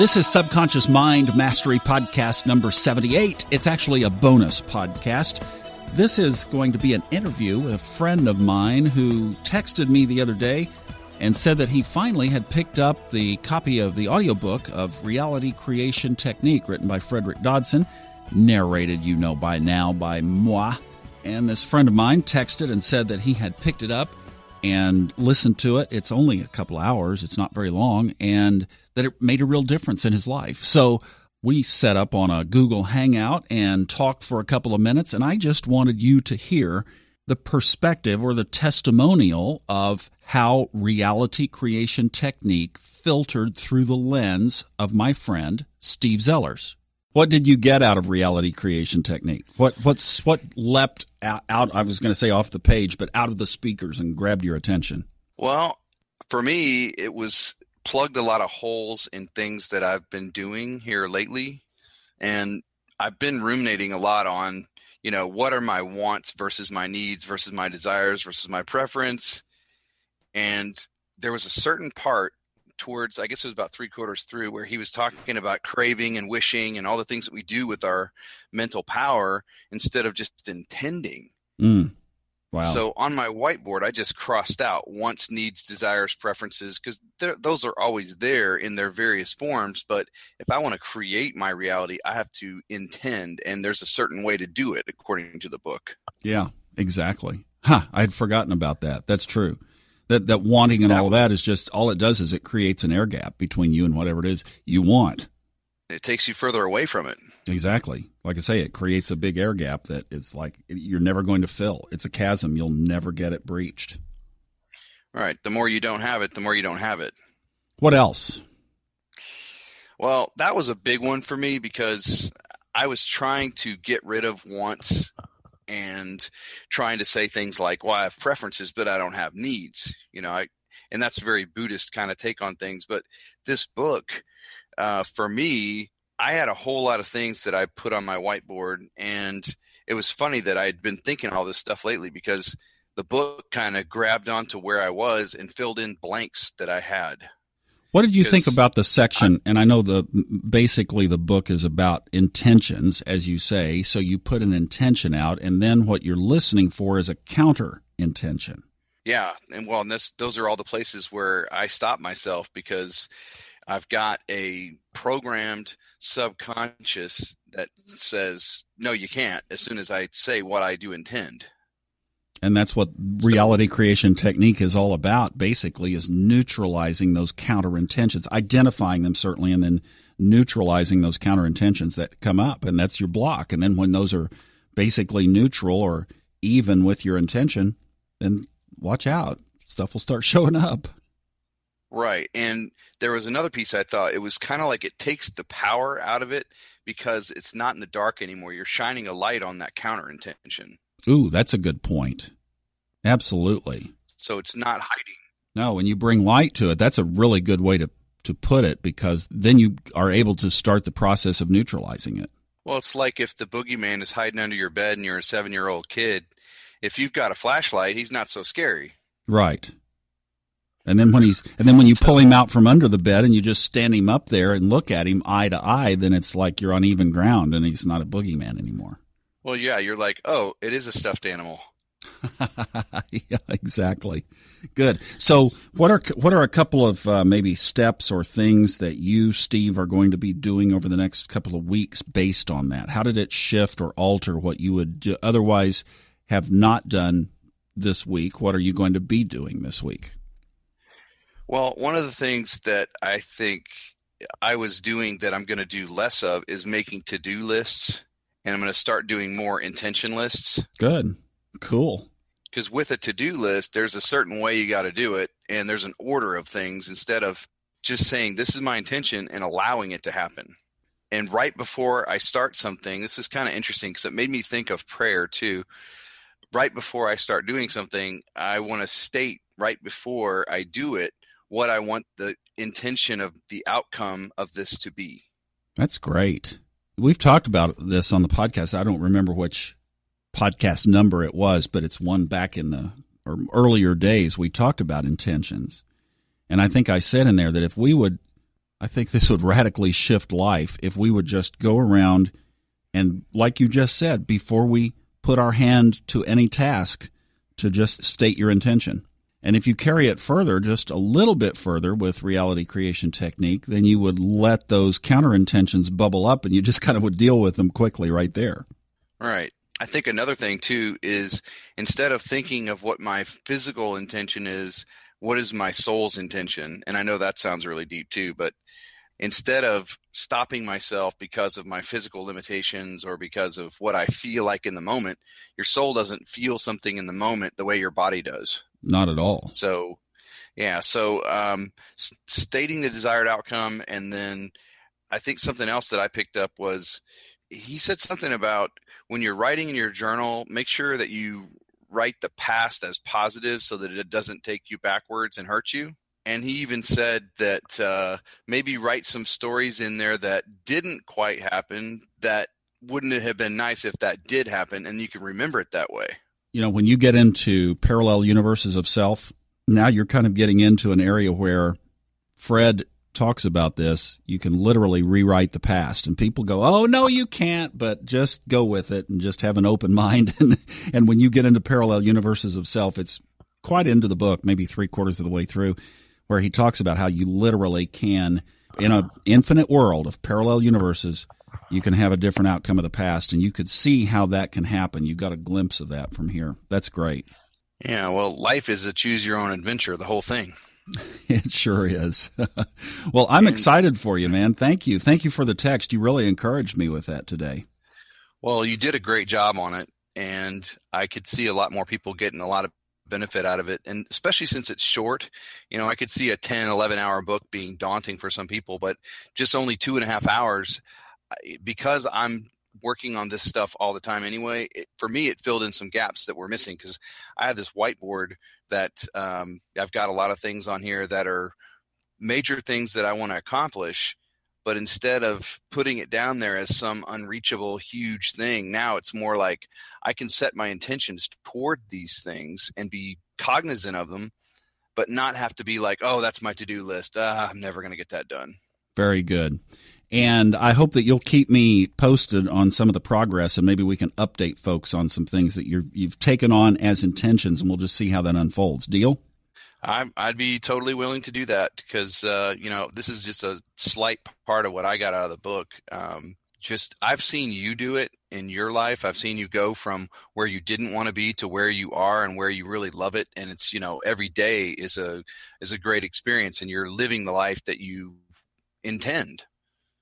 This is Subconscious Mind Mastery Podcast number 78. It's actually a bonus podcast. This is going to be an interview with a friend of mine who texted me the other day and said that he finally had picked up the copy of the audiobook of Reality Creation Technique written by Frederick Dodson, narrated, you know by now, by moi. And this friend of mine texted and said that he had picked it up and listened to it. It's only a couple hours, it's not very long, and that it made a real difference in his life. So we set up on a Google Hangout and talked for a couple of minutes, and I just wanted you to hear the perspective or the testimonial of how reality creation technique filtered through the lens of my friend Steve Zellers. What did you get out of reality creation technique? What what's what leapt out, out I was going to say off the page, but out of the speakers and grabbed your attention? Well, for me, it was plugged a lot of holes in things that I've been doing here lately, and I've been ruminating a lot on, you know, what are my wants versus my needs versus my desires versus my preference, and there was a certain part towards I guess it was about three quarters through where he was talking about craving and wishing and all the things that we do with our mental power instead of just intending. Mm. Wow. So on my whiteboard, I just crossed out wants, needs, desires, preferences because those are always there in their various forms. But if I want to create my reality, I have to intend, and there's a certain way to do it according to the book. Yeah, exactly. Huh, I had forgotten about that. That's true that that wanting and that, all that is just all it does is it creates an air gap between you and whatever it is you want. It takes you further away from it. Exactly. Like I say, it creates a big air gap that it's like you're never going to fill. It's a chasm. You'll never get it breached. All right. The more you don't have it, the more you don't have it. What else? Well, that was a big one for me because I was trying to get rid of wants and trying to say things like, "Well, I have preferences, but I don't have needs." You know, I, and that's a very Buddhist kind of take on things. But this book, uh, for me, I had a whole lot of things that I put on my whiteboard, and it was funny that I had been thinking all this stuff lately because the book kind of grabbed onto where I was and filled in blanks that I had. What did you think about the section? and I know the basically the book is about intentions, as you say. So you put an intention out, and then what you're listening for is a counter intention. Yeah, and well, and this those are all the places where I stop myself because I've got a programmed subconscious that says no, you can't. As soon as I say what I do intend. And that's what reality creation technique is all about, basically, is neutralizing those counter intentions, identifying them certainly, and then neutralizing those counter intentions that come up. And that's your block. And then when those are basically neutral or even with your intention, then watch out. Stuff will start showing up. Right. And there was another piece I thought it was kind of like it takes the power out of it because it's not in the dark anymore. You're shining a light on that counter intention. Ooh, that's a good point. Absolutely. So it's not hiding. No, when you bring light to it, that's a really good way to, to put it because then you are able to start the process of neutralizing it. Well, it's like if the boogeyman is hiding under your bed and you're a seven year old kid, if you've got a flashlight, he's not so scary. Right. And then when he's and then when you pull him out from under the bed and you just stand him up there and look at him eye to eye, then it's like you're on even ground and he's not a boogeyman anymore. Well, yeah, you're like, oh, it is a stuffed animal. yeah, exactly. Good. So, what are what are a couple of uh, maybe steps or things that you, Steve, are going to be doing over the next couple of weeks based on that? How did it shift or alter what you would do, otherwise have not done this week? What are you going to be doing this week? Well, one of the things that I think I was doing that I'm going to do less of is making to do lists and I'm going to start doing more intention lists. Good. Cool. Because with a to do list, there's a certain way you got to do it, and there's an order of things instead of just saying, This is my intention and allowing it to happen. And right before I start something, this is kind of interesting because it made me think of prayer too. Right before I start doing something, I want to state right before I do it what I want the intention of the outcome of this to be. That's great. We've talked about this on the podcast. I don't remember which podcast number it was, but it's one back in the or earlier days. We talked about intentions. And I think I said in there that if we would I think this would radically shift life if we would just go around and, like you just said, before we put our hand to any task, to just state your intention. And if you carry it further, just a little bit further with reality creation technique, then you would let those counter intentions bubble up and you just kind of would deal with them quickly right there. Right. I think another thing too is instead of thinking of what my physical intention is, what is my soul's intention? And I know that sounds really deep too, but instead of stopping myself because of my physical limitations or because of what I feel like in the moment, your soul doesn't feel something in the moment the way your body does. Not at all. So, yeah. So, um, s- stating the desired outcome, and then I think something else that I picked up was he said something about when you're writing in your journal, make sure that you write the past as positive so that it doesn't take you backwards and hurt you. And he even said that uh, maybe write some stories in there that didn't quite happen that wouldn't it have been nice if that did happen and you can remember it that way you know, when you get into parallel universes of self, now you're kind of getting into an area where Fred talks about this. You can literally rewrite the past, and people go, "Oh no, you can't." But just go with it and just have an open mind. and and when you get into parallel universes of self, it's quite into the book, maybe three quarters of the way through, where he talks about how you literally can, in an infinite world of parallel universes, you can have a different outcome of the past and you could see how that can happen. You got a glimpse of that from here. That's great. Yeah well life is a choose your own adventure the whole thing. It sure is. Well i'm and, excited for you man. Thank you. Thank you for the text. You really encouraged me with that today. Well you did a great job on it and i could see a lot more people getting a lot of benefit out of it. And especially since it's short you know i could see a 10 11 hour book being daunting for some people but just only two and a half hours because I'm working on this stuff all the time anyway, it, for me, it filled in some gaps that were missing because I have this whiteboard that um, I've got a lot of things on here that are major things that I want to accomplish. But instead of putting it down there as some unreachable, huge thing, now it's more like I can set my intentions toward these things and be cognizant of them, but not have to be like, oh, that's my to do list. Uh, I'm never going to get that done. Very good. And I hope that you'll keep me posted on some of the progress, and maybe we can update folks on some things that you have taken on as intentions, and we'll just see how that unfolds. Deal? i would be totally willing to do that because uh, you know this is just a slight part of what I got out of the book. Um, just I've seen you do it in your life. I've seen you go from where you didn't want to be to where you are and where you really love it. And it's you know every day is a is a great experience, and you're living the life that you intend.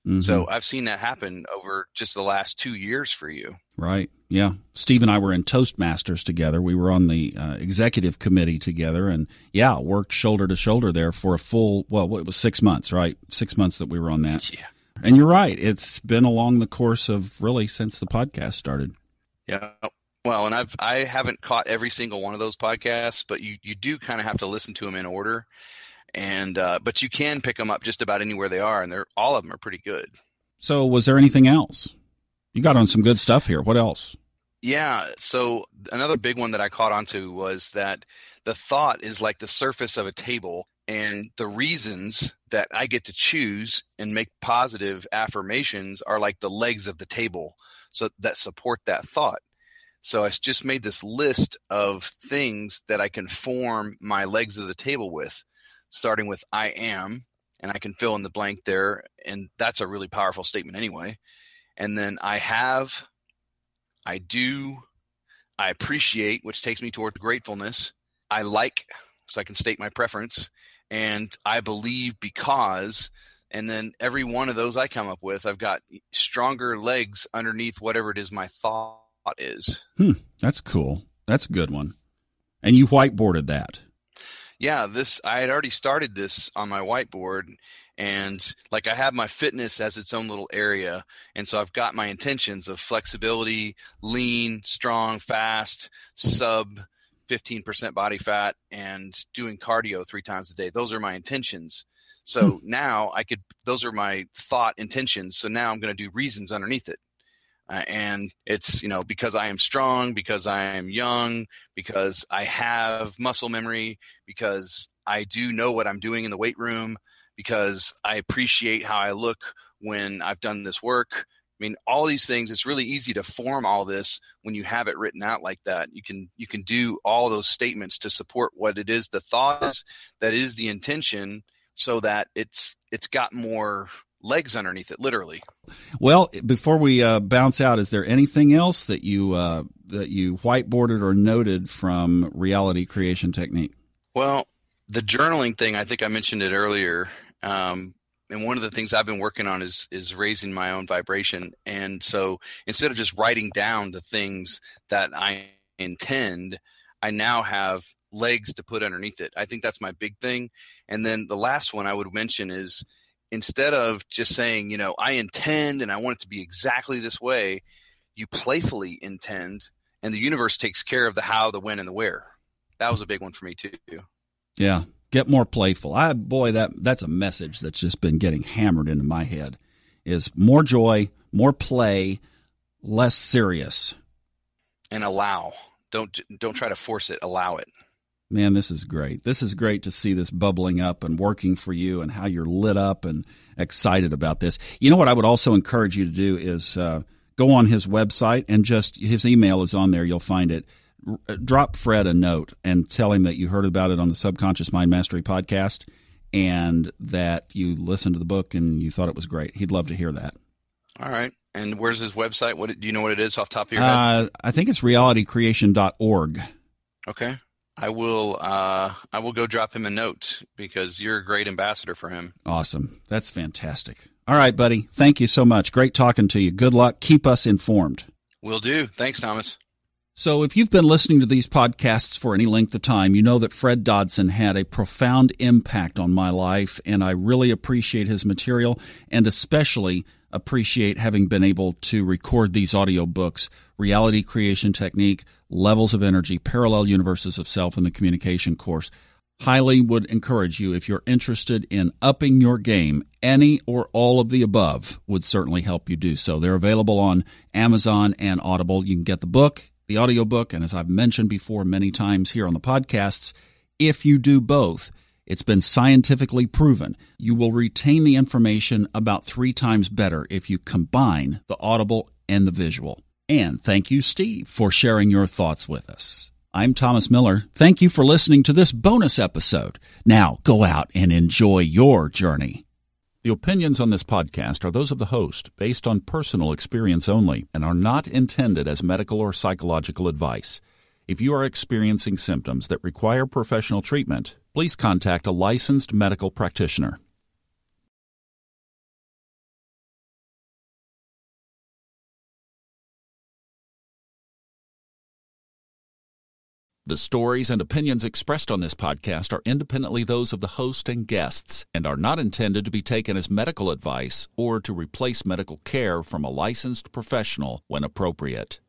Mm-hmm. So I've seen that happen over just the last two years for you. Right. Yeah. Steve and I were in Toastmasters together. We were on the uh, executive committee together, and yeah, worked shoulder to shoulder there for a full. Well, it was six months, right? Six months that we were on that. Yeah. And you're right. It's been along the course of really since the podcast started. Yeah. Well, and I've I haven't caught every single one of those podcasts, but you you do kind of have to listen to them in order and uh, but you can pick them up just about anywhere they are, and they're all of them are pretty good. So, was there anything else? You got on some good stuff here. What else? Yeah. So another big one that I caught onto was that the thought is like the surface of a table, and the reasons that I get to choose and make positive affirmations are like the legs of the table, so that support that thought. So I just made this list of things that I can form my legs of the table with starting with I am, and I can fill in the blank there. And that's a really powerful statement anyway. And then I have, I do, I appreciate, which takes me toward gratefulness. I like, so I can state my preference. And I believe because, and then every one of those I come up with, I've got stronger legs underneath whatever it is my thought is. Hmm, that's cool. That's a good one. And you whiteboarded that yeah, this I had already started this on my whiteboard and like I have my fitness as its own little area and so I've got my intentions of flexibility, lean, strong, fast, sub 15% body fat and doing cardio 3 times a day. Those are my intentions. So hmm. now I could those are my thought intentions. So now I'm going to do reasons underneath it. Uh, and it's you know because i am strong because i am young because i have muscle memory because I do know what I'm doing in the weight room because I appreciate how I look when I've done this work. I mean, all these things. It's really easy to form all this when you have it written out like that. You can you can do all those statements to support what it is the thought is that is the intention, so that it's it's got more legs underneath it, literally. Well, before we uh, bounce out, is there anything else that you uh, that you whiteboarded or noted from reality creation technique? Well, the journaling thing, I think I mentioned it earlier. Um, and one of the things I've been working on is is raising my own vibration. And so instead of just writing down the things that I intend, I now have legs to put underneath it. I think that's my big thing. And then the last one I would mention is instead of just saying, you know, I intend and I want it to be exactly this way, you playfully intend and the universe takes care of the how, the when, and the where. That was a big one for me too. Yeah. Get more playful. I boy, that that's a message that's just been getting hammered into my head. Is more joy, more play, less serious. And allow. Don't don't try to force it. Allow it. Man, this is great. This is great to see this bubbling up and working for you and how you're lit up and excited about this. You know what I would also encourage you to do is uh, go on his website and just his email is on there. You'll find it. R- drop Fred a note and tell him that you heard about it on the Subconscious Mind Mastery podcast and that you listened to the book and you thought it was great. He'd love to hear that. All right. And where's his website? What do you know what it is off top of your head? Uh, I think it's realitycreation.org. Okay. I will uh, I will go drop him a note because you're a great ambassador for him. Awesome. That's fantastic. All right, buddy. Thank you so much. Great talking to you. Good luck. Keep us informed. Will do. Thanks, Thomas. So, if you've been listening to these podcasts for any length of time, you know that Fred Dodson had a profound impact on my life, and I really appreciate his material and especially appreciate having been able to record these audio books Reality Creation Technique, Levels of Energy, Parallel Universes of Self, and the Communication course. Highly would encourage you if you're interested in upping your game. Any or all of the above would certainly help you do so. They're available on Amazon and Audible. You can get the book, the audiobook, and as I've mentioned before many times here on the podcasts, if you do both, it's been scientifically proven. You will retain the information about three times better if you combine the audible and the visual. And thank you, Steve, for sharing your thoughts with us. I'm Thomas Miller. Thank you for listening to this bonus episode. Now go out and enjoy your journey. The opinions on this podcast are those of the host, based on personal experience only, and are not intended as medical or psychological advice. If you are experiencing symptoms that require professional treatment, please contact a licensed medical practitioner. The stories and opinions expressed on this podcast are independently those of the host and guests and are not intended to be taken as medical advice or to replace medical care from a licensed professional when appropriate.